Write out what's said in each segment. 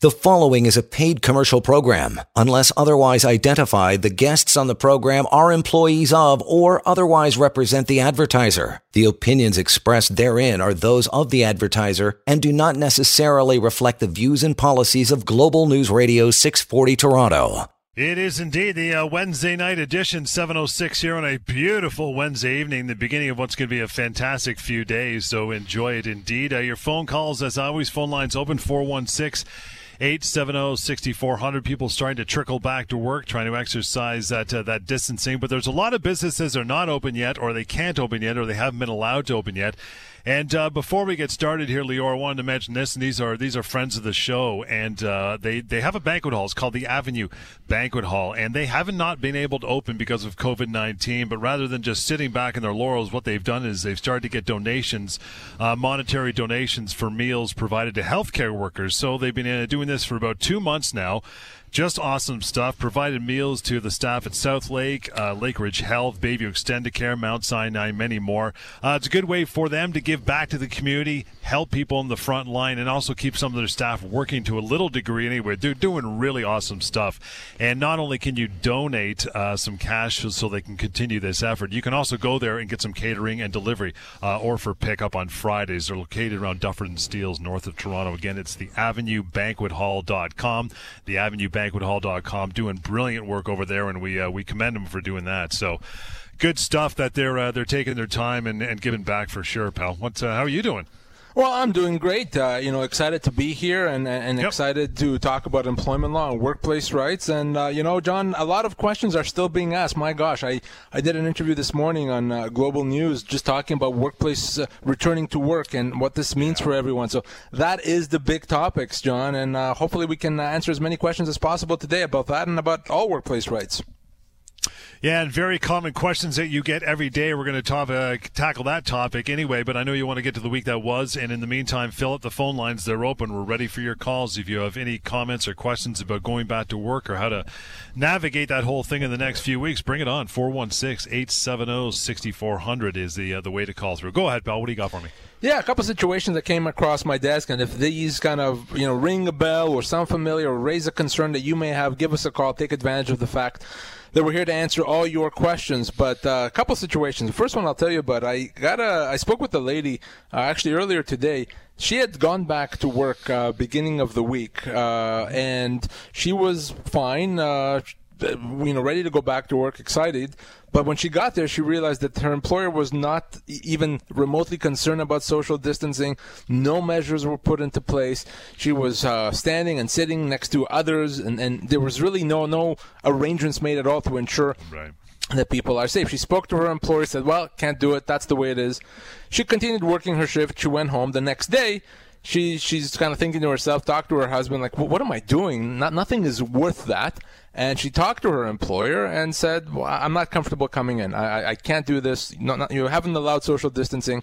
The following is a paid commercial program. Unless otherwise identified, the guests on the program are employees of or otherwise represent the advertiser. The opinions expressed therein are those of the advertiser and do not necessarily reflect the views and policies of Global News Radio 640 Toronto. It is indeed the uh, Wednesday night edition, 706 here on a beautiful Wednesday evening, the beginning of what's going to be a fantastic few days. So enjoy it indeed. Uh, your phone calls, as always, phone lines open 416- 870-6400. People starting to trickle back to work, trying to exercise that uh, that distancing. But there's a lot of businesses that are not open yet, or they can't open yet, or they haven't been allowed to open yet. And uh, before we get started here, Lior, I wanted to mention this, and these are these are friends of the show, and uh, they they have a banquet hall. It's called the Avenue Banquet Hall, and they haven't not been able to open because of COVID nineteen. But rather than just sitting back in their laurels, what they've done is they've started to get donations, uh, monetary donations for meals provided to healthcare workers. So they've been uh, doing this for about two months now. Just awesome stuff. Provided meals to the staff at Southlake, uh, Lakeridge Health, Bayview Extendicare, Mount Sinai, many more. Uh, it's a good way for them to give back to the community, help people on the front line, and also keep some of their staff working to a little degree anyway. They're doing really awesome stuff. And not only can you donate uh, some cash so they can continue this effort, you can also go there and get some catering and delivery uh, or for pickup on Fridays. They're located around Dufferin Steeles, north of Toronto. Again, it's the AvenueBanquetHall.com. The Avenue banquethall.com, doing brilliant work over there, and we uh, we commend them for doing that. So good stuff that they're uh, they're taking their time and, and giving back for sure, pal. What uh, how are you doing? Well, I'm doing great. Uh, you know, excited to be here and and yep. excited to talk about employment law and workplace rights. And uh, you know, John, a lot of questions are still being asked. My gosh, I I did an interview this morning on uh, Global News just talking about workplace uh, returning to work and what this means yeah. for everyone. So that is the big topics, John. And uh, hopefully, we can answer as many questions as possible today about that and about all workplace rights. Yeah, and very common questions that you get every day. We're going to talk, uh, tackle that topic anyway, but I know you want to get to the week that was. And in the meantime, fill up the phone lines. They're open. We're ready for your calls. If you have any comments or questions about going back to work or how to navigate that whole thing in the next few weeks, bring it on. 416 870 6400 is the, uh, the way to call through. Go ahead, Bell. What do you got for me? Yeah, a couple situations that came across my desk, and if these kind of you know ring a bell or sound familiar or raise a concern that you may have, give us a call. Take advantage of the fact that we're here to answer all your questions. But uh, a couple situations. The first one I'll tell you about. I got a. I spoke with a lady uh, actually earlier today. She had gone back to work uh, beginning of the week, uh, and she was fine. You know, ready to go back to work, excited. But when she got there, she realized that her employer was not even remotely concerned about social distancing. No measures were put into place. She was uh, standing and sitting next to others, and, and there was really no no arrangements made at all to ensure right. that people are safe. She spoke to her employer, said, "Well, can't do it. That's the way it is." She continued working her shift. She went home the next day she she's kind of thinking to herself, talked to her husband, like, well, what am I doing? Not, nothing is worth that. And she talked to her employer and said, well, I'm not comfortable coming in. I, I can't do this. Not, not, you haven't allowed social distancing.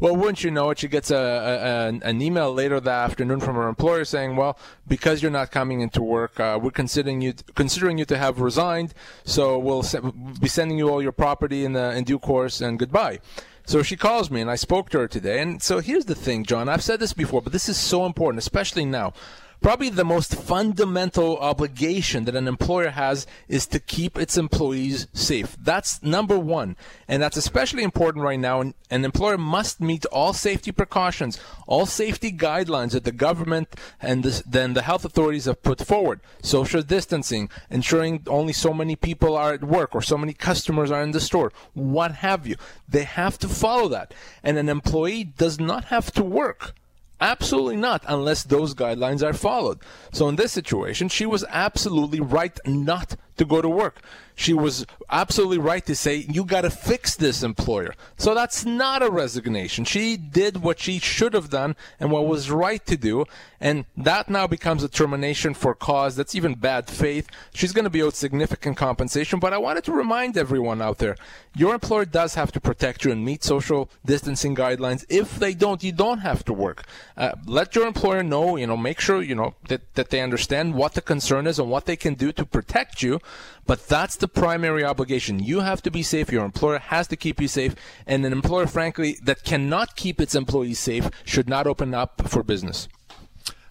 Well, wouldn't you know it? She gets a, a, an email later that afternoon from her employer saying, "Well, because you're not coming into work, uh, we're considering you considering you to have resigned. So we'll se- be sending you all your property in the in due course, and goodbye." So she calls me, and I spoke to her today. And so here's the thing, John. I've said this before, but this is so important, especially now probably the most fundamental obligation that an employer has is to keep its employees safe. That's number one. And that's especially important right now. An employer must meet all safety precautions, all safety guidelines that the government and then the health authorities have put forward. Social distancing, ensuring only so many people are at work or so many customers are in the store, what have you. They have to follow that. And an employee does not have to work Absolutely not, unless those guidelines are followed. So in this situation, she was absolutely right not to go to work. She was absolutely right to say, you got to fix this employer. So that's not a resignation. She did what she should have done and what was right to do. And that now becomes a termination for cause that's even bad faith. She's going to be owed significant compensation. But I wanted to remind everyone out there your employer does have to protect you and meet social distancing guidelines. If they don't, you don't have to work. Uh, let your employer know, you know, make sure, you know, that, that they understand what the concern is and what they can do to protect you. But that's the primary obligation. You have to be safe. Your employer has to keep you safe. And an employer, frankly, that cannot keep its employees safe should not open up for business.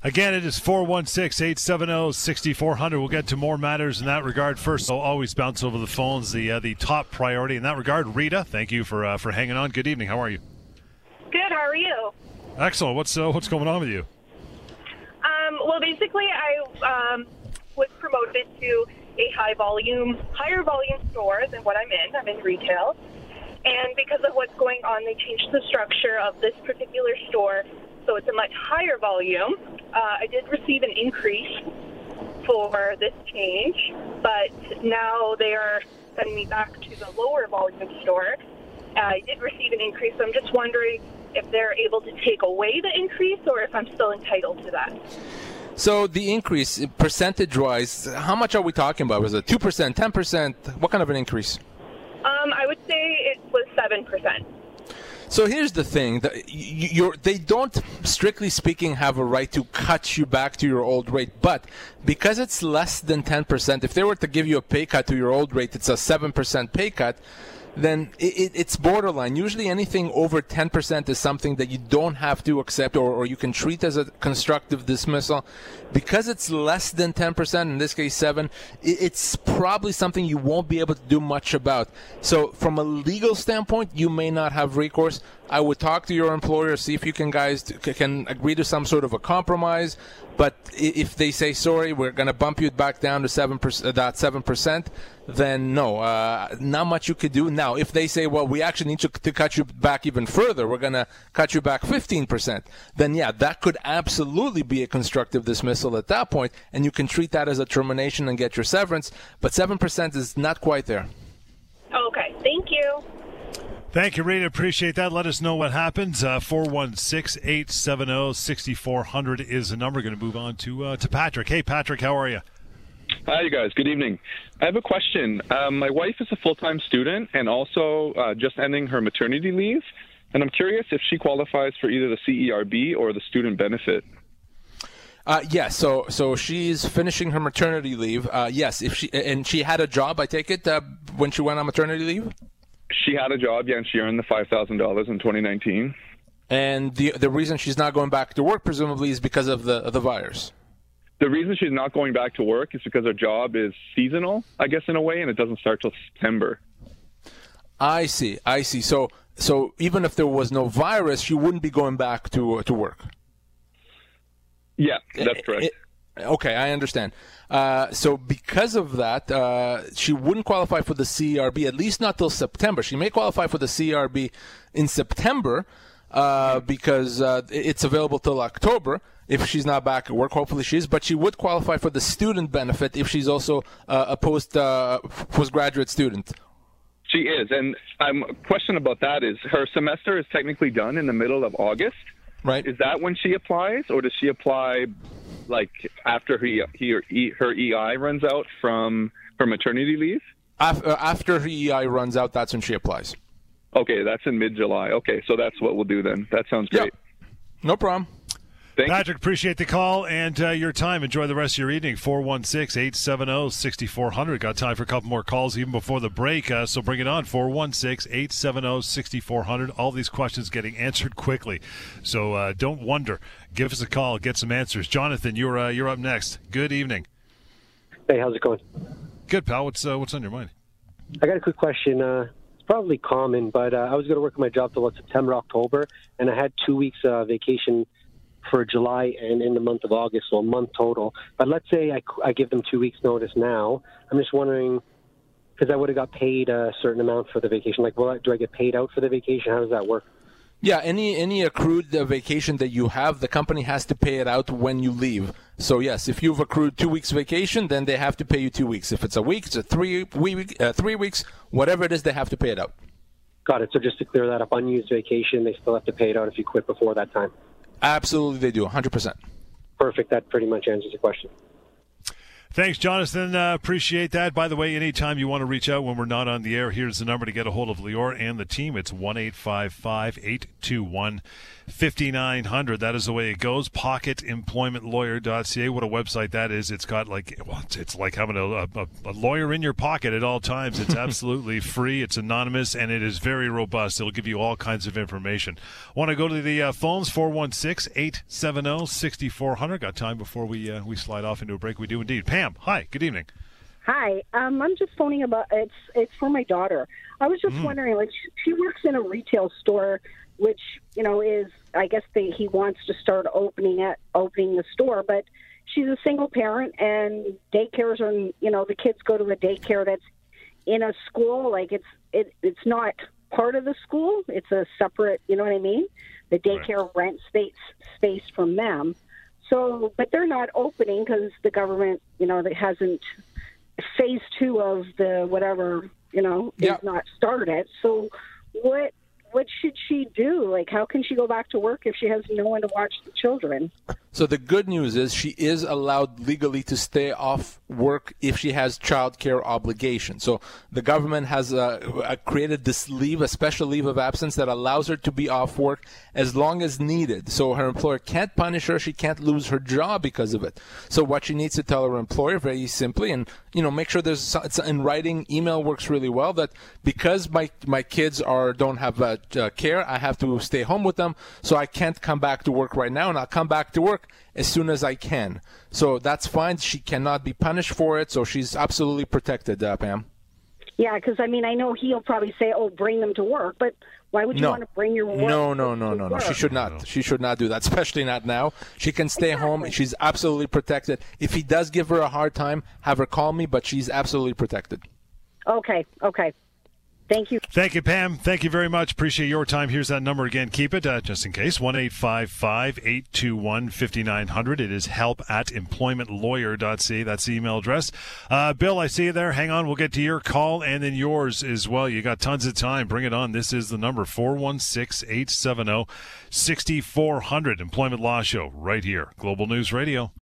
Again, it is 416 870 6400. We'll get to more matters in that regard first. So always bounce over the phones, the uh, the top priority in that regard. Rita, thank you for uh, for hanging on. Good evening. How are you? Good. How are you? Excellent. What's uh, what's going on with you? Um, well, basically, I um, was promoted to a high volume, higher volume store than what I'm in. I'm in retail. And because of what's going on, they changed the structure of this particular store so it's a much higher volume. Uh, I did receive an increase for this change, but now they are sending me back to the lower volume store. Uh, I did receive an increase, so I'm just wondering if they're able to take away the increase or if I'm still entitled to that. So the increase, percentage-wise, how much are we talking about? Was it two percent, ten percent? What kind of an increase? Um, I would say it was seven percent. So here's the thing: the, they don't, strictly speaking, have a right to cut you back to your old rate. But because it's less than 10%, if they were to give you a pay cut to your old rate, it's a 7% pay cut then it, it's borderline. Usually, anything over 10% is something that you don't have to accept or, or you can treat as a constructive dismissal. Because it's less than 10%, in this case 7, it's probably something you won't be able to do much about. So, from a legal standpoint, you may not have recourse. I would talk to your employer, see if you can guys can agree to some sort of a compromise. But if they say sorry, we're going to bump you back down to seven percent, that seven percent, then no, uh, not much you could do. Now, if they say, well, we actually need to, to cut you back even further, we're going to cut you back fifteen percent, then yeah, that could absolutely be a constructive dismissal at that point, and you can treat that as a termination and get your severance. But seven percent is not quite there. Okay, thank you. Thank you, Rita. Appreciate that. Let us know what happens. Uh, 416 870 6400 is the number. Going to move on to, uh, to Patrick. Hey, Patrick, how are you? Hi, you guys. Good evening. I have a question. Um, my wife is a full time student and also uh, just ending her maternity leave. And I'm curious if she qualifies for either the CERB or the student benefit. Uh, yes, so so she's finishing her maternity leave. Uh, yes, if she and she had a job, I take it uh, when she went on maternity leave. She had a job, yeah, and she earned the five thousand dollars in 2019. And the the reason she's not going back to work, presumably, is because of the of the virus. The reason she's not going back to work is because her job is seasonal, I guess, in a way, and it doesn't start till September. I see. I see. So so even if there was no virus, she wouldn't be going back to uh, to work. Yeah, that's correct. Okay, I understand. Uh, so because of that, uh, she wouldn't qualify for the CRB at least not till September. She may qualify for the CRB in September uh, because uh, it's available till October if she's not back at work. Hopefully she is, but she would qualify for the student benefit if she's also uh, a post uh, postgraduate student. She is, and um, question about that is her semester is technically done in the middle of August. Right. Is that when she applies, or does she apply like after he, he her EI runs out from her maternity leave? Uh, after her EI runs out, that's when she applies. Okay, that's in mid July. Okay, so that's what we'll do then. That sounds great. Yep. No problem. Thank Patrick, you. appreciate the call and uh, your time. Enjoy the rest of your evening. 416 870 6400. Got time for a couple more calls even before the break, uh, so bring it on. 416 870 6400. All these questions getting answered quickly. So uh, don't wonder. Give us a call, get some answers. Jonathan, you're, uh, you're up next. Good evening. Hey, how's it going? Good, pal. What's, uh, what's on your mind? I got a quick question. Uh, it's probably common, but I was going to work at my job till September, October, and I had two weeks vacation for July and in the month of August, so a month total. But let's say I, I give them two weeks notice now. I'm just wondering because I would have got paid a certain amount for the vacation. Like, well, do I get paid out for the vacation? How does that work? Yeah, any any accrued uh, vacation that you have, the company has to pay it out when you leave. So yes, if you've accrued two weeks vacation, then they have to pay you two weeks. If it's a week, it's a three week, uh, three weeks, whatever it is, they have to pay it out. Got it. So just to clear that up, unused vacation, they still have to pay it out if you quit before that time. Absolutely, they do. 100%. Perfect. That pretty much answers the question. Thanks, Jonathan. Uh, appreciate that. By the way, anytime you want to reach out when we're not on the air, here's the number to get a hold of Lior and the team. It's 1 821 5900. That is the way it goes. Pocketemploymentlawyer.ca. What a website that is. It's got like, well, it's like having a, a, a lawyer in your pocket at all times. It's absolutely free, it's anonymous, and it is very robust. It'll give you all kinds of information. Want to go to the uh, phones 416 870 6400. Got time before we, uh, we slide off into a break? We do indeed. Pam. Pam, hi. Good evening. Hi. Um, I'm just phoning about it's it's for my daughter. I was just mm. wondering, like, she works in a retail store, which you know is I guess they, he wants to start opening at opening the store, but she's a single parent and daycares are you know the kids go to a daycare that's in a school like it's it it's not part of the school it's a separate you know what i mean the daycare right. rents space space from them so, but they're not opening because the government, you know, that hasn't phase two of the whatever, you know, is not started. So, what what should she do? Like, how can she go back to work if she has no one to watch the children? So the good news is she is allowed legally to stay off work if she has childcare obligations. So the government has uh, uh, created this leave, a special leave of absence that allows her to be off work as long as needed. So her employer can't punish her; she can't lose her job because of it. So what she needs to tell her employer very simply, and you know, make sure there's it's in writing. Email works really well. That because my my kids are don't have uh, care, I have to stay home with them, so I can't come back to work right now, and I'll come back to work work as soon as I can. So that's fine. She cannot be punished for it, so she's absolutely protected, uh, Pam. Yeah, because I mean, I know he'll probably say, "Oh, bring them to work," but why would you no. want to bring your work? No, no, no, no, no. She should not. She should not do that, especially not now. She can stay exactly. home. She's absolutely protected. If he does give her a hard time, have her call me, but she's absolutely protected. Okay, okay. Thank you. Thank you, Pam. Thank you very much. Appreciate your time. Here's that number again. Keep it uh, just in case. 1 821 5900. It is help at employmentlawyer.ca. That's the email address. Uh, Bill, I see you there. Hang on. We'll get to your call and then yours as well. You got tons of time. Bring it on. This is the number 416 870 6400. Employment Law Show right here. Global News Radio.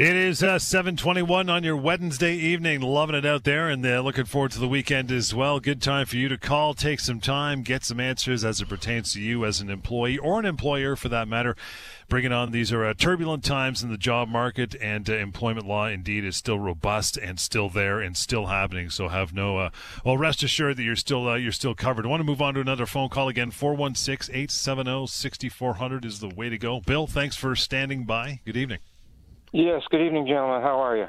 It is uh, 721 on your Wednesday evening. Loving it out there and uh, looking forward to the weekend as well. Good time for you to call, take some time, get some answers as it pertains to you as an employee or an employer for that matter. Bringing on. These are uh, turbulent times in the job market, and uh, employment law indeed is still robust and still there and still happening. So have no, uh, well, rest assured that you're still uh, you're still covered. I want to move on to another phone call again. 416 870 6400 is the way to go. Bill, thanks for standing by. Good evening. Yes. Good evening, gentlemen. How are you?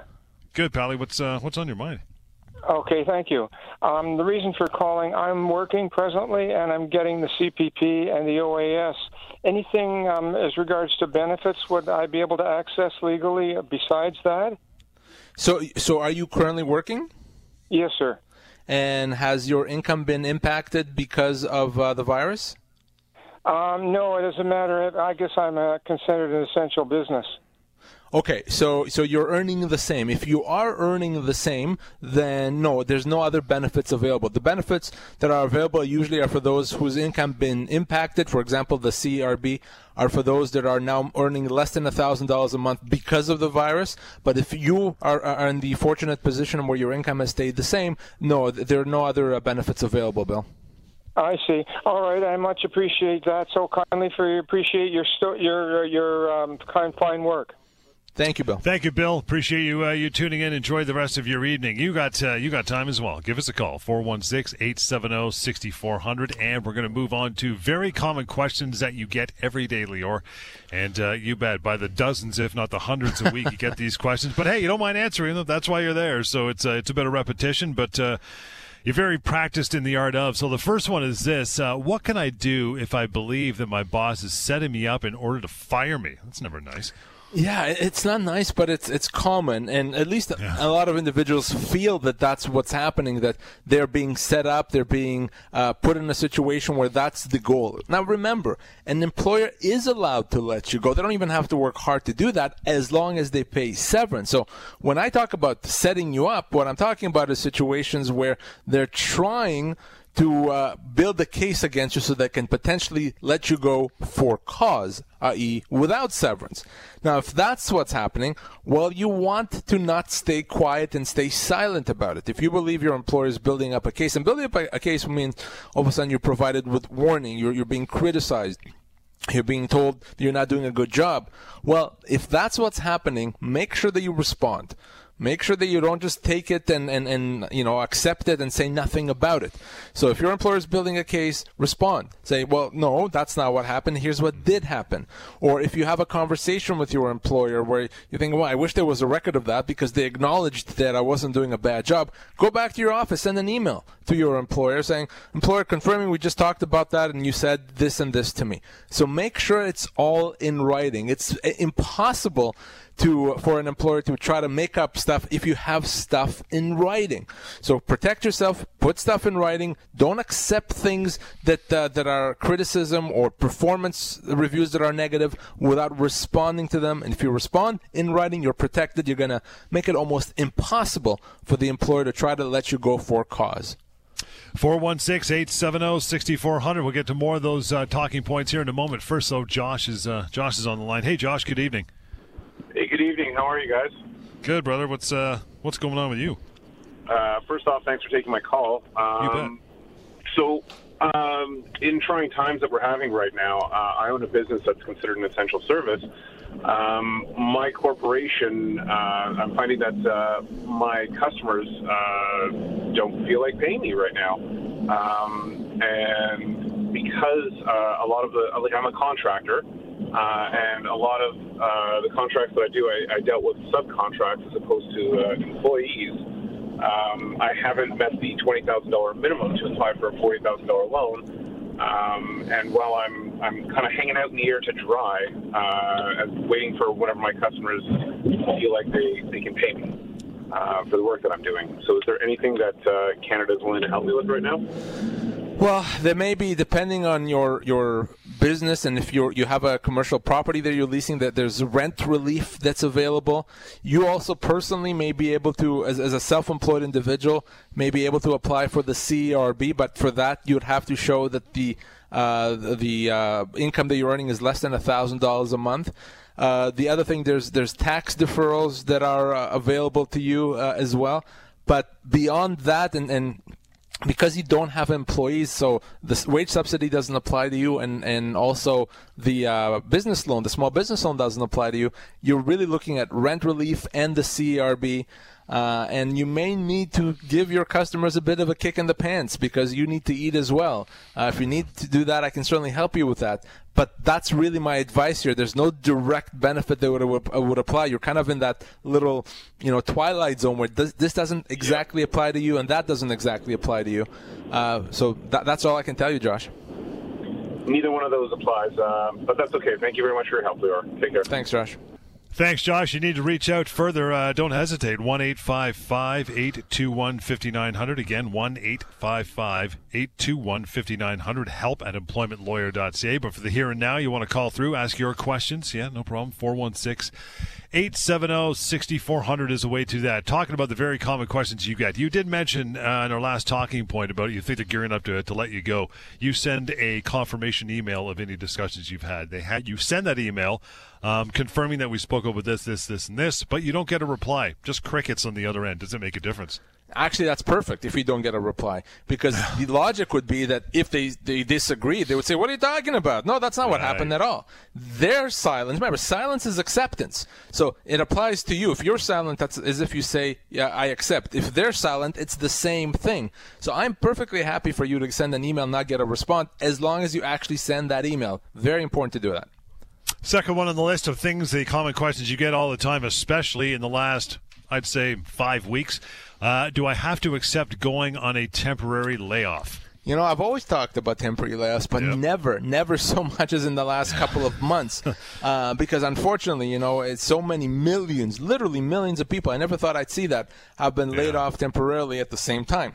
Good, Pally. What's uh, what's on your mind? Okay, thank you. Um, the reason for calling, I'm working presently, and I'm getting the CPP and the OAS. Anything um, as regards to benefits would I be able to access legally besides that? So, so are you currently working? Yes, sir. And has your income been impacted because of uh, the virus? Um, no, it doesn't matter. I guess I'm uh, considered an essential business. Okay, so so you're earning the same. If you are earning the same, then no, there's no other benefits available. The benefits that are available usually are for those whose income been impacted. For example, the CERB are for those that are now earning less than thousand dollars a month because of the virus. But if you are, are in the fortunate position where your income has stayed the same, no, there are no other uh, benefits available, Bill. I see. All right, I much appreciate that so kindly. For appreciate your sto- your your um, kind fine work. Thank you, Bill. Thank you, Bill. Appreciate you uh, you tuning in. Enjoy the rest of your evening. You got uh, you got time as well. Give us a call 416-870-6400 and we're going to move on to very common questions that you get every day, Lior. And uh, you bet by the dozens if not the hundreds a week you get these questions. But hey, you don't mind answering them. That's why you're there. So it's uh, it's a bit of repetition, but uh, you're very practiced in the art of. So the first one is this: uh, What can I do if I believe that my boss is setting me up in order to fire me? That's never nice. Yeah, it's not nice, but it's it's common, and at least yeah. a lot of individuals feel that that's what's happening. That they're being set up, they're being uh, put in a situation where that's the goal. Now, remember, an employer is allowed to let you go. They don't even have to work hard to do that, as long as they pay severance. So, when I talk about setting you up, what I'm talking about is situations where they're trying to uh, build a case against you so they can potentially let you go for cause, i.e., without severance. Now, if that's what's happening, well, you want to not stay quiet and stay silent about it. If you believe your employer is building up a case, and building up a, case means all of a sudden you're provided with warning, you're, you're being criticized, you're being told you're not doing a good job. Well, if that's what's happening, make sure that you respond. Make sure that you don't just take it and, and, and you know accept it and say nothing about it. So if your employer is building a case, respond. Say, well, no, that's not what happened. Here's what did happen. Or if you have a conversation with your employer where you think, well, I wish there was a record of that because they acknowledged that I wasn't doing a bad job, go back to your office, send an email to your employer saying, employer confirming we just talked about that and you said this and this to me. So make sure it's all in writing. It's eh, impossible to for an employer to try to make up stuff if you have stuff in writing. So protect yourself, put stuff in writing. Don't accept things that uh, that are criticism or performance reviews that are negative without responding to them. And if you respond in writing, you're protected. You're gonna make it almost impossible for the employer to try to let you go for cause. 416 870 6400. We'll get to more of those uh, talking points here in a moment. First, though, Josh is, uh, Josh is on the line. Hey, Josh, good evening. Good evening. How are you guys? Good, brother. What's uh, what's going on with you? Uh, first off, thanks for taking my call. Um, you bet. So, um, in trying times that we're having right now, uh, I own a business that's considered an essential service. Um, my corporation, uh, I'm finding that uh, my customers uh, don't feel like paying me right now, um, and because uh, a lot of the like I'm a contractor. Uh, and a lot of uh, the contracts that I do, I, I dealt with subcontracts as opposed to uh, employees. Um, I haven't met the $20,000 minimum to apply for a $40,000 loan. Um, and while I'm I'm kind of hanging out in the air to dry, uh, waiting for whatever my customers feel like they, they can pay me uh, for the work that I'm doing. So, is there anything that uh, Canada is willing to help me with right now? Well, there may be, depending on your your business and if you you have a commercial property that you're leasing, that there's rent relief that's available. You also personally may be able to, as, as a self-employed individual, may be able to apply for the CERB, but for that you would have to show that the uh, the uh, income that you're earning is less than thousand dollars a month. Uh, the other thing, there's there's tax deferrals that are uh, available to you uh, as well. But beyond that, and, and because you don't have employees, so the wage subsidy doesn't apply to you, and, and also the uh, business loan, the small business loan doesn't apply to you. You're really looking at rent relief and the CERB. Uh, and you may need to give your customers a bit of a kick in the pants because you need to eat as well. Uh, if you need to do that, I can certainly help you with that. But that's really my advice here. There's no direct benefit that would, would apply. You're kind of in that little, you know, twilight zone where this, this doesn't exactly apply to you and that doesn't exactly apply to you. Uh, so that, that's all I can tell you, Josh. Neither one of those applies, uh, but that's okay. Thank you very much for your help, Lior. Take care. Thanks, Josh. Thanks, Josh. You need to reach out further. Uh, don't hesitate. 1 821 5900. Again, 1 821 5900. Help at employmentlawyer.ca. But for the here and now, you want to call through, ask your questions. Yeah, no problem. 416 870 6400 is a way to that. Talking about the very common questions you get. You did mention uh, in our last talking point about you think they're gearing up to, to let you go. You send a confirmation email of any discussions you've had. They had You send that email um, confirming that we spoke over this, this, this, and this, but you don't get a reply. Just crickets on the other end. Does it make a difference? Actually, that's perfect if you don't get a reply. Because the logic would be that if they, they disagree, they would say, What are you talking about? No, that's not what happened at all. Their silence, remember, silence is acceptance. So it applies to you. If you're silent, that's as if you say, Yeah, I accept. If they're silent, it's the same thing. So I'm perfectly happy for you to send an email, not get a response, as long as you actually send that email. Very important to do that. Second one on the list of things, the common questions you get all the time, especially in the last, I'd say, five weeks. Uh, do I have to accept going on a temporary layoff? You know, I've always talked about temporary layoffs, but Yep. never, never so much as in the last couple of months. uh, because unfortunately, you know, it's so many millions, literally millions of people. I never thought I'd see that have been laid Yeah. off temporarily at the same time.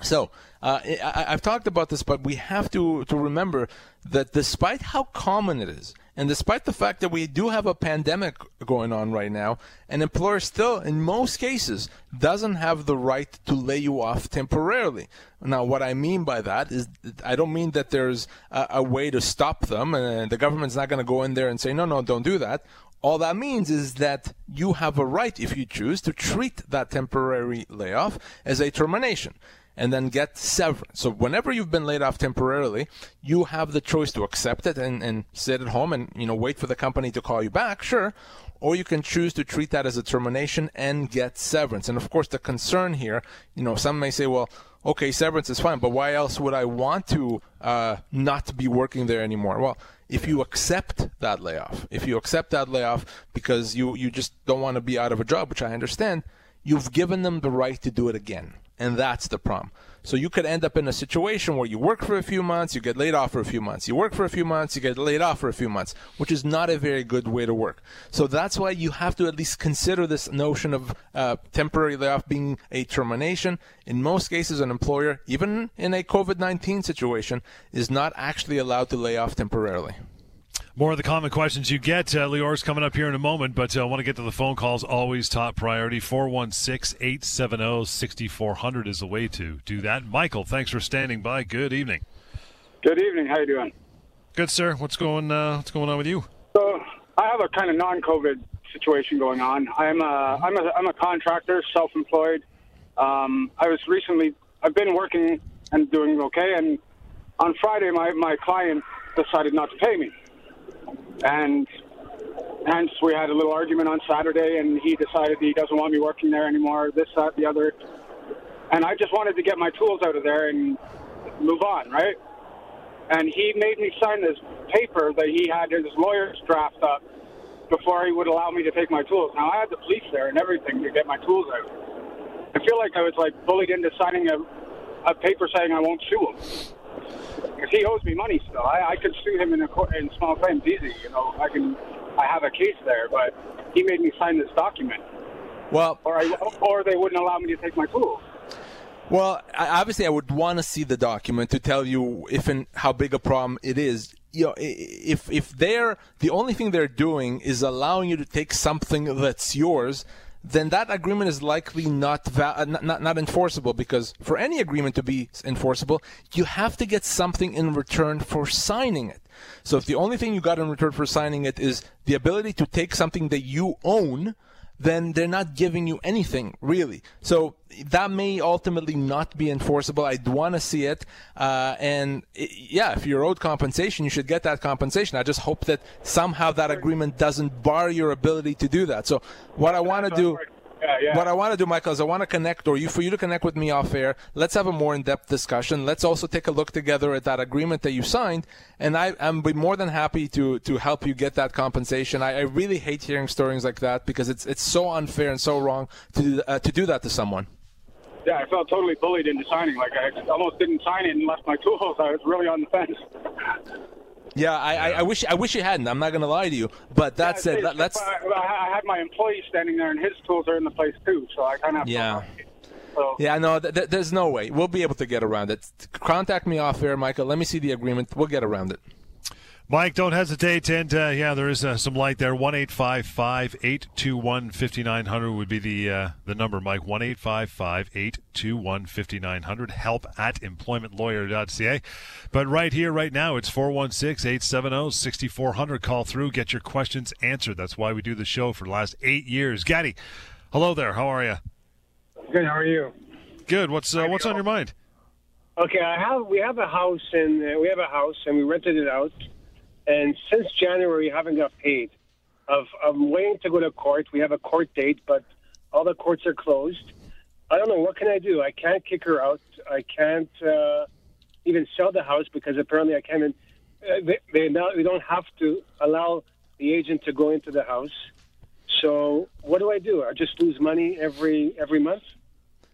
So uh, I, I- I've talked about this, but we have to to remember that despite how common it is, and despite the fact that we do have a pandemic going on right now, an employer still, in most cases, doesn't have the right to lay you off temporarily. Now, what I mean by that is, I don't mean that there's a, a way to stop them, and the government's not going to go in there and say, no, no, don't do that. All that means is that you have a right, if you choose, to treat that temporary layoff as a termination and then get severance. So whenever you've been laid off temporarily, you have the choice to accept it and, and sit at home and you know wait for the company to call you back, sure. Or you can choose to treat that as a termination and get severance. And of course the concern here, you know, some may say, well, okay, severance is fine, but why else would I want to uh, not be working there anymore? Well, if you accept that layoff, if you accept that layoff because you, you just don't want to be out of a job, which I understand, you've given them the right to do it again. And that's the problem. So you could end up in a situation where you work for a few months, you get laid off for a few months. You work for a few months, you get laid off for a few months, which is not a very good way to work. So that's why you have to at least consider this notion of uh, temporary layoff being a termination. In most cases, an employer, even in a COVID 19 situation, is not actually allowed to lay off temporarily. More of the common questions you get. Uh, Lior's coming up here in a moment, but I uh, want to get to the phone calls. Always top priority. 416 870 6400 is the way to do that. Michael, thanks for standing by. Good evening. Good evening. How you doing? Good, sir. What's going, uh, what's going on with you? So I have a kind of non-COVID situation going on. I'm a I'm a I'm a contractor, self-employed. Um, I was recently I've been working and doing okay, and on Friday my my client decided not to pay me, and hence we had a little argument on Saturday, and he decided he doesn't want me working there anymore. This that the other, and I just wanted to get my tools out of there and move on, right? and he made me sign this paper that he had his lawyers draft up before he would allow me to take my tools. Now I had the police there and everything to get my tools out. I feel like I was like bullied into signing a, a paper saying I won't sue him because he owes me money still. I, I could sue him in a court, in small claims easy. You know, I can. I have a case there, but he made me sign this document, Well, or I, or they wouldn't allow me to take my tools. Well, I, obviously, I would want to see the document to tell you if and how big a problem it is. You know, if if they're the only thing they're doing is allowing you to take something that's yours, then that agreement is likely not va- uh, not, not not enforceable because for any agreement to be enforceable, you have to get something in return for signing it. So if the only thing you got in return for signing it is the ability to take something that you own, then they're not giving you anything really. So that may ultimately not be enforceable. I'd want to see it, uh, and i yeah, if you're owed compensation, you should get that compensation. I just hope that somehow that agreement doesn't bar your ability to do that. So what I want to do. Yeah, yeah. What I want to do, Michael, is I want to connect, or you for you to connect with me off air. Let's have a more in-depth discussion. Let's also take a look together at that agreement that you signed, and I, I'm be more than happy to to help you get that compensation. I, I really hate hearing stories like that because it's it's so unfair and so wrong to uh, to do that to someone. Yeah, I felt totally bullied into signing. Like I almost didn't sign it and left my tools. I was really on the fence. Yeah, I, I, I wish I wish you hadn't. I'm not going to lie to you, but that said, It's- let, I, I had my employee standing there, and his tools are in the place too. So I kind of yeah. So Yeah, no, th- th- there's no way. We'll be able to get around it. Contact me off air, Michael. Let me see the agreement. We'll get around it. Mike, don't hesitate. And uh, yeah, there is uh, some light there. One eight five five eight two one fifty nine hundred would be the uh, the number, Mike. One eight five five eight two one fifty nine hundred. Help at employmentlawyer.ca. But right here, right now, it's 416 870 6400. Call through, get your questions answered. That's why we do the show for the last eight years. Gaddy, hello there. How are you? Good. How are you? Good. What's uh, what's on your mind? Okay, I have. We have a house, and uh, we have a house, and we rented it out. And since January, we haven't got paid. Of I'm waiting to go to court. We have a court date, but all the courts are closed. I don't know what can I do. I can't kick her out. I can't uh, even sell the house because apparently I can't. Uh, they they, now, they don't have to allow the agent to go into the house. So what do I do? I just lose money every every month.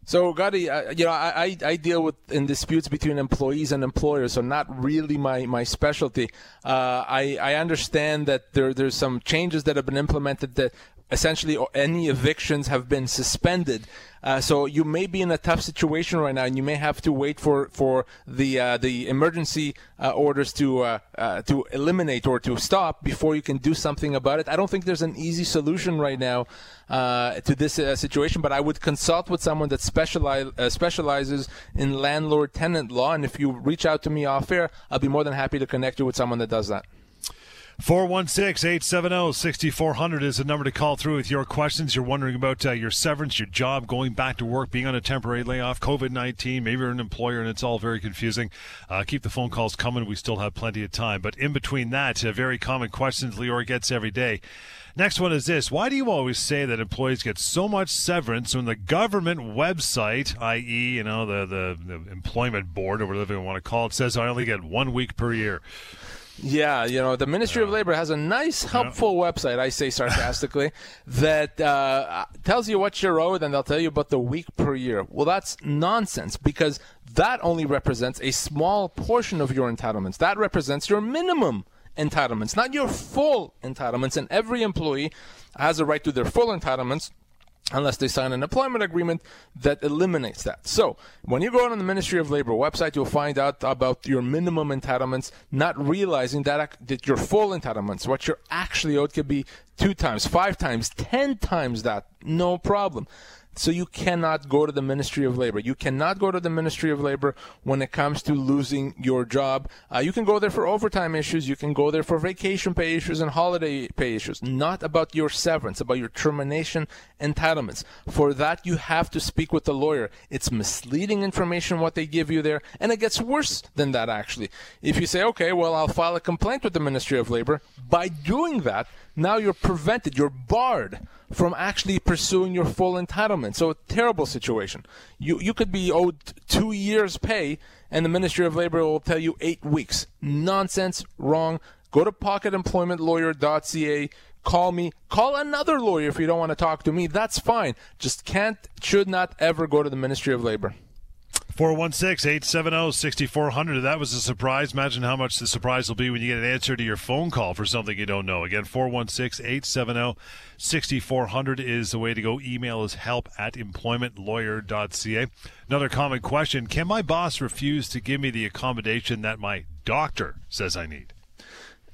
So, Gotti, uh, you know, I, I deal with in disputes between employees and employers, so not really my, my specialty. Uh, I, I understand that there there's some changes that have been implemented that essentially any evictions have been suspended. Uh, so you may be in a tough situation right now, and you may have to wait for for the uh, the emergency uh, orders to uh, uh, to eliminate or to stop before you can do something about it. I don't think there's an easy solution right now uh, to this situation, but I would consult with someone that specialize specializes in landlord tenant law. And if you reach out to me off air, I'll be more than happy to connect you with someone that does that. 416 870 6400 is the number to call through with your questions. You're wondering about uh, your severance, your job, going back to work, being on a temporary layoff, COVID 19. Maybe you're an employer and it's all very confusing. Uh, keep the phone calls coming. We still have plenty of time. But in between that, uh, very common questions Lior gets every day. Next one is this Why do you always say that employees get so much severance when the government website, i.e., you know, the, the, the employment board or whatever you want to call it, says I only get one week per year? Yeah, you know, the Ministry of Labor has a nice, helpful yeah. website, I say sarcastically, that uh, tells you what you're owed and they'll tell you about the week per year. Well, that's nonsense because that only represents a small portion of your entitlements. That represents your minimum entitlements, not your full entitlements. And every employee has a right to their full entitlements unless they sign an employment agreement that eliminates that. So, when you go on the Ministry of Labor website, you'll find out about your minimum entitlements, not realizing that, that your full entitlements, what you're actually owed, could be two times, five times, ten times that. No problem. So you cannot go to the Ministry of Labor. You cannot go to the Ministry of Labor when it comes to losing your job. Uh, you can go there for overtime issues. You can go there for vacation pay issues and holiday pay issues. Not about your severance, about your termination entitlements. For that, you have to speak with the lawyer. It's misleading information what they give you there, and it gets worse than that actually. If you say, okay, well, I'll file a complaint with the Ministry of Labor, by doing that, now you're prevented, you're barred from actually pursuing your full entitlement. So, a terrible situation. You, you could be owed two years' pay, and the Ministry of Labor will tell you eight weeks. Nonsense, wrong. Go to pocketemploymentlawyer.ca. Call me. Call another lawyer if you don't want to talk to me. That's fine. Just can't, should not ever go to the Ministry of Labor. 416 870 6400. That was a surprise. Imagine how much the surprise will be when you get an answer to your phone call for something you don't know. Again, 416 870 6400 is the way to go. Email is help at employmentlawyer.ca. Another common question Can my boss refuse to give me the accommodation that my doctor says I need?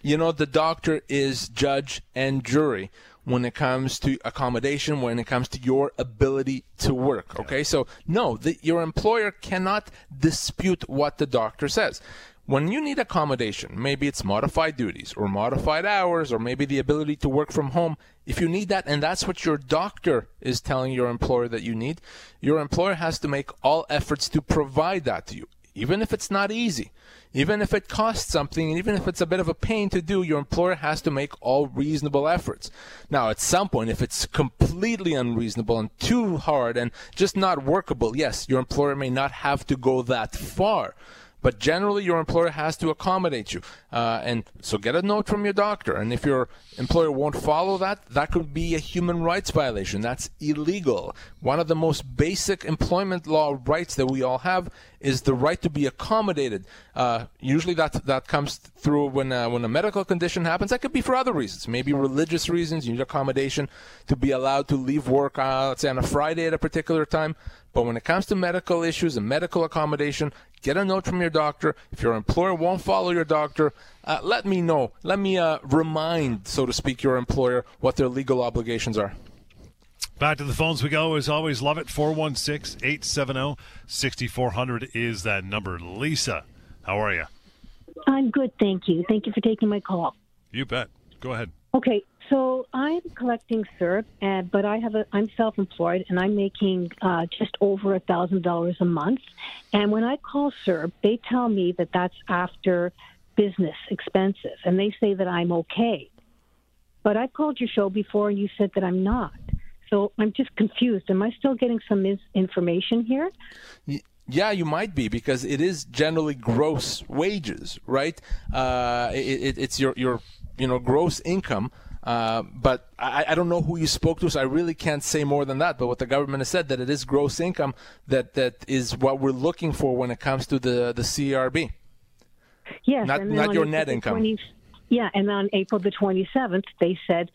You know, the doctor is judge and jury when it comes to accommodation, when it comes to your ability to work. Okay, so no, the, your employer cannot dispute what the doctor says. When you need accommodation, maybe it's modified duties or modified hours or maybe the ability to work from home. If you need that and that's what your doctor is telling your employer that you need, your employer has to make all efforts to provide that to you, even if it's not easy. Even if it costs something, and even if it's a bit of a pain to do, your employer has to make all reasonable efforts. Now, at some point, if it's completely unreasonable and too hard and just not workable, yes, your employer may not have to go that far. But generally, your employer has to accommodate you. Uh, and so get a note from your doctor. And if your employer won't follow that, that could be a human rights violation. That's illegal. One of the most basic employment law rights that we all have is the right to be accommodated. Uh, usually that, that comes through when, uh, when a medical condition happens. That could be for other reasons. Maybe religious reasons. You need accommodation to be allowed to leave work, uh, let's say on a Friday at a particular time. But when it comes to medical issues and medical accommodation, get a note from your doctor. If your employer won't follow your doctor, uh, let me know. Let me uh, remind, so to speak, your employer what their legal obligations are. Back to the phones we go. As always, love it. 416 870 6400 is that number. Lisa, how are you? I'm good, thank you. Thank you for taking my call. You bet. Go ahead. Okay, so I'm collecting CERB, and, but I have a I'm self-employed and I'm making uh, just over a thousand dollars a month. And when I call CERB, they tell me that that's after business expenses, and they say that I'm okay. But I've called your show before, and you said that I'm not. So I'm just confused. Am I still getting some misinformation here? Yeah, you might be because it is generally gross wages, right? Uh, it, it, it's your your you know gross income Uh, but I, I, don't know who you spoke to, so I really can't say more than that. But what the government has said that it is gross income that that is what we're looking for when it comes to the the CRB. Yes, not not your net income. 20, yeah, and on April the 27th, they said,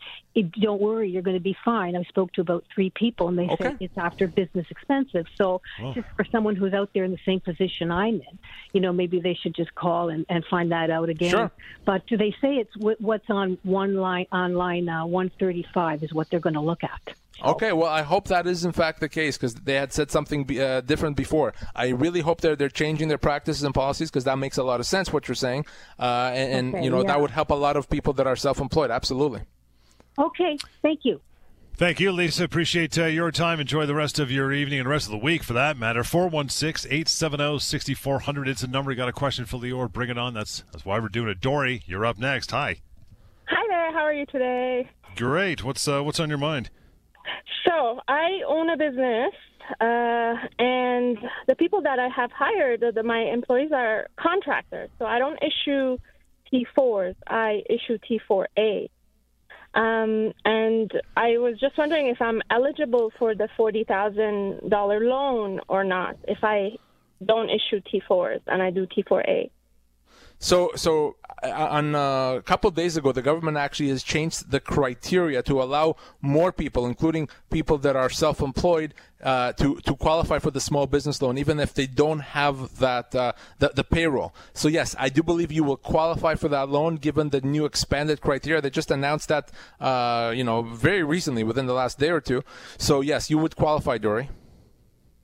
"Don't worry, you're going to be fine." I spoke to about three people, and they okay. said it's after business expenses. So, Oh. just for someone who's out there in the same position I'm in, you know, maybe they should just call and, and find that out again. Sure. But they say it's wh- what's on one line on line uh, 135 is what they're going to look at. Okay, well, I hope that is in fact the case because they had said something be- uh, different before. I really hope they're they're changing their practices and policies because that makes a lot of sense what you're saying, uh, and, and you know yeah. that would help a lot of people that are self-employed. Absolutely. Okay, thank you. Thank you, Lisa. Appreciate uh, your time. Enjoy the rest of your evening and rest of the week for that matter. 416 870 6400. It's a number. You got a question for Lior? Bring it on. That's, that's why we're doing it. Dory, you're up next. Hi. Hi there. How are you today? Great. What's uh, what's on your mind? So I own a business, uh, and the people that I have hired, the, my employees are contractors. So I don't issue T4s. I issue T4A. Um, and I was just wondering if I'm eligible for the forty thousand dollar loan or not if I don't issue T4s and I do T4A. So, so on uh, a couple of days ago, the government actually has changed the criteria to allow more people, including people that are self-employed, uh, to to qualify for the small business loan, even if they don't have that uh, the, the payroll. So, yes, I do believe you will qualify for that loan, given the new expanded criteria. They just announced that, uh, you know, very recently, within the last day or two. So, yes, you would qualify, Dory.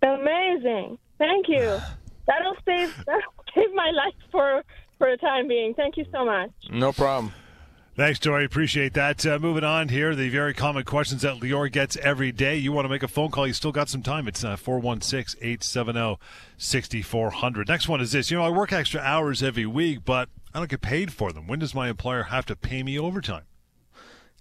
Amazing. Thank you. That'll save that'll save my life for for the time being. Thank you so much. No problem. Thanks, Dory. Appreciate that. Uh, moving on here, the very common questions that Lior gets every day. You want to make a phone call, you still got some time. It's uh, 416 870 6400. Next one is this. You know, I work extra hours every week, but I don't get paid for them. When does my employer have to pay me overtime?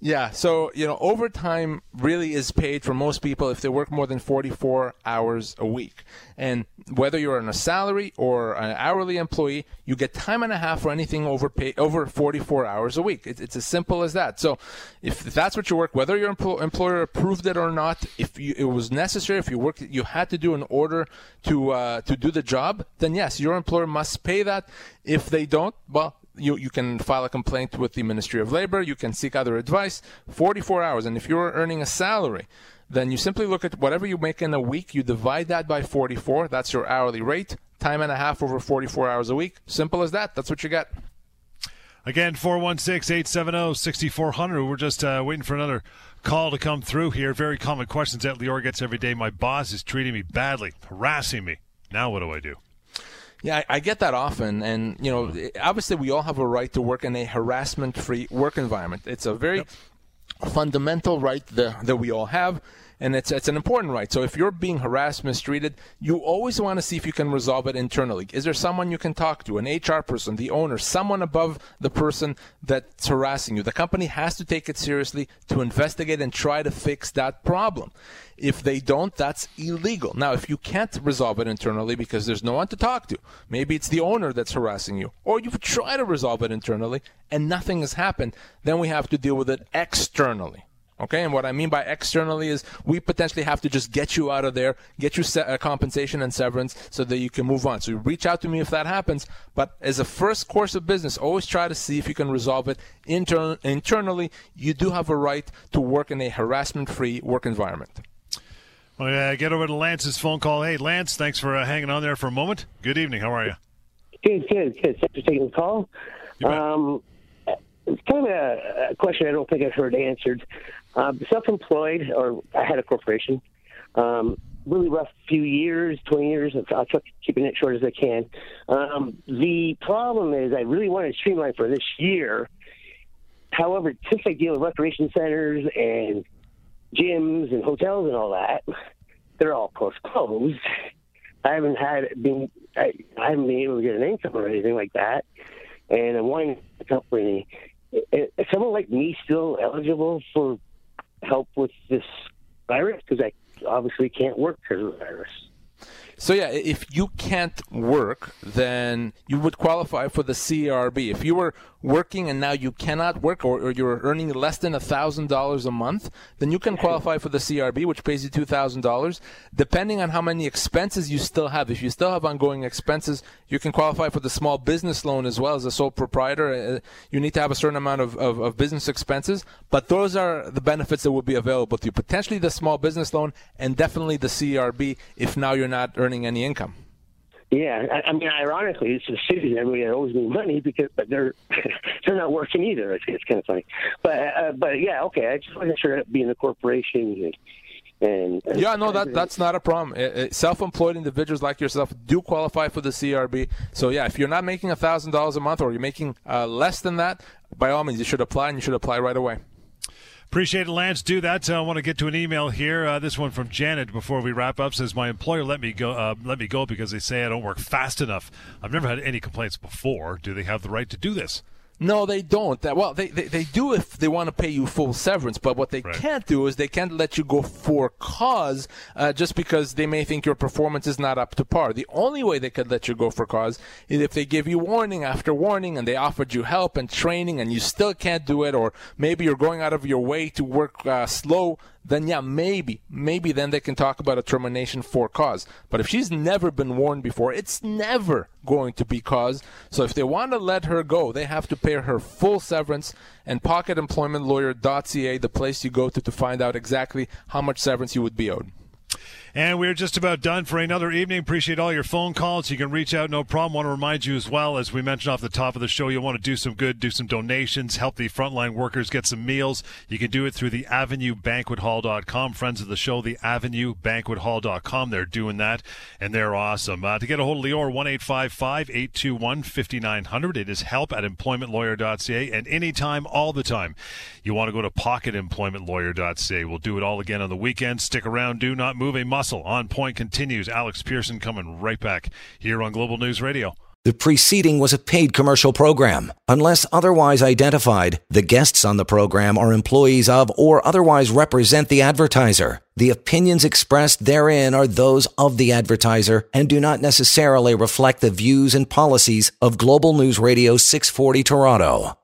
Yeah, so you know, overtime really is paid for most people if they work more than 44 hours a week. And whether you're on a salary or an hourly employee, you get time and a half for anything over pay, over 44 hours a week. It's, it's as simple as that. So, if that's what you work, whether your empl- employer approved it or not, if you, it was necessary, if you worked, you had to do an order to uh, to do the job, then yes, your employer must pay that. If they don't, well, you, you can file a complaint with the Ministry of Labor. You can seek other advice. 44 hours. And if you're earning a salary, then you simply look at whatever you make in a week, you divide that by 44. That's your hourly rate. Time and a half over 44 hours a week. Simple as that. That's what you get. Again, 416 870 6400. We're just uh, waiting for another call to come through here. Very common questions that Lior gets every day. My boss is treating me badly, harassing me. Now, what do I do? Yeah, I, I get that often, and you know, obviously, we all have a right to work in a harassment-free work environment. It's a very fundamental right that, that we all have, and it's it's an important right. So if you're being harassed, mistreated, you always want to see if you can resolve it internally. Is there someone you can talk to, an HR person, the owner, someone above the person that's harassing you? The company has to take it seriously to investigate and try to fix that problem. If they don't, that's illegal. Now, if you can't resolve it internally because there's no one to talk to, maybe it's the owner that's harassing you, or you've tried to resolve it internally and nothing has happened, then we have to deal with it externally. Okay, and what I mean by externally is we potentially have to just get you out of there, get you se- uh, compensation and severance so that you can move on. So you reach out to me if that happens. But as a first course of business, always try to see if you can resolve it inter- internally. You do have a right to work in a harassment free work environment. Well, get over to Lance's phone call. Hey, Lance, thanks for uh, hanging on there for a moment. Good evening. How are you? Good, good, good. Thanks for taking the call. Um, it's kind of a, a question I don't think I've heard answered. Uh, self-employed, or I had a corporation. Um, really rough few years, 20 years. I'll try keeping it short as I can. Um, the problem is I really wanted to streamline for this year. However, since I deal with recreation centers and gyms and hotels and all that, they're all close closed. I haven't had been I, I haven't been able to get an income or anything like that, and I'm wanting a company. Is someone like me still eligible for help with this virus? Because I obviously can't work because of the virus. So yeah, if you can't work, then you would qualify for the CERB. If you were working and now you cannot work or, or you're earning less than $1,000 a month, then you can qualify for the CERB, which pays you $2,000. Depending on how many expenses you still have, if you still have ongoing expenses, you can qualify for the small business loan as well as a sole proprietor. Uh, you need to have a certain amount of, of, of business expenses, but those are the benefits that will be available to you. Potentially the small business loan and definitely the CERB if now you're not earning any income. Yeah, I, I mean, ironically, it's the city everybody that owes me money because, but they're they're not working either. It's, it's kind of funny, but uh, but yeah, okay. I just wasn't sure being a corporation and, and yeah, no, that that's not a problem. Self-employed individuals like yourself do qualify for the CERB. So yeah, if you're not making a thousand dollars a month or you're making uh, less than that, by all means, you should apply and you should apply right away. Appreciate it, Lance. Do that. Uh, I want to get to an email here. Uh, this one from Janet before we wrap up says my employer let me go. Uh, let me go because they say I don't work fast enough. I've never had any complaints before. Do they have the right to do this? No, they don't. Well, they, they, they do if they want to pay you full severance, but what they right. can't do is they can't let you go for cause uh, just because they may think your performance is not up to par. The only way they could let you go for cause is if they give you warning after warning and they offered you help and training and you still can't do it, or maybe you're going out of your way to work uh, slow then yeah, maybe, maybe then they can talk about a termination for cause. But if she's never been warned before, it's never going to be cause. So if they want to let her go, they have to pay her full severance and pocketemploymentlawyer.ca, the place you go to to find out exactly how much severance you would be owed. And we're just about done for another evening. Appreciate all your phone calls. You can reach out, no problem. Want to remind you as well, as we mentioned off the top of the show, you want to do some good, do some donations, help the frontline workers get some meals. You can do it through the avenuebanquethall.com. Friends of the show, the avenuebanquethall.com. They're doing that, and they're awesome. Uh, to get a hold of Lior, 1 821 5900. It is help at employmentlawyer.ca. And anytime, all the time, you want to go to pocketemploymentlawyer.ca. We'll do it all again on the weekend. Stick around. Do not move a muscle. On point continues. Alex Pierson coming right back here on Global News Radio. The preceding was a paid commercial program. Unless otherwise identified, the guests on the program are employees of or otherwise represent the advertiser. The opinions expressed therein are those of the advertiser and do not necessarily reflect the views and policies of Global News Radio 640 Toronto.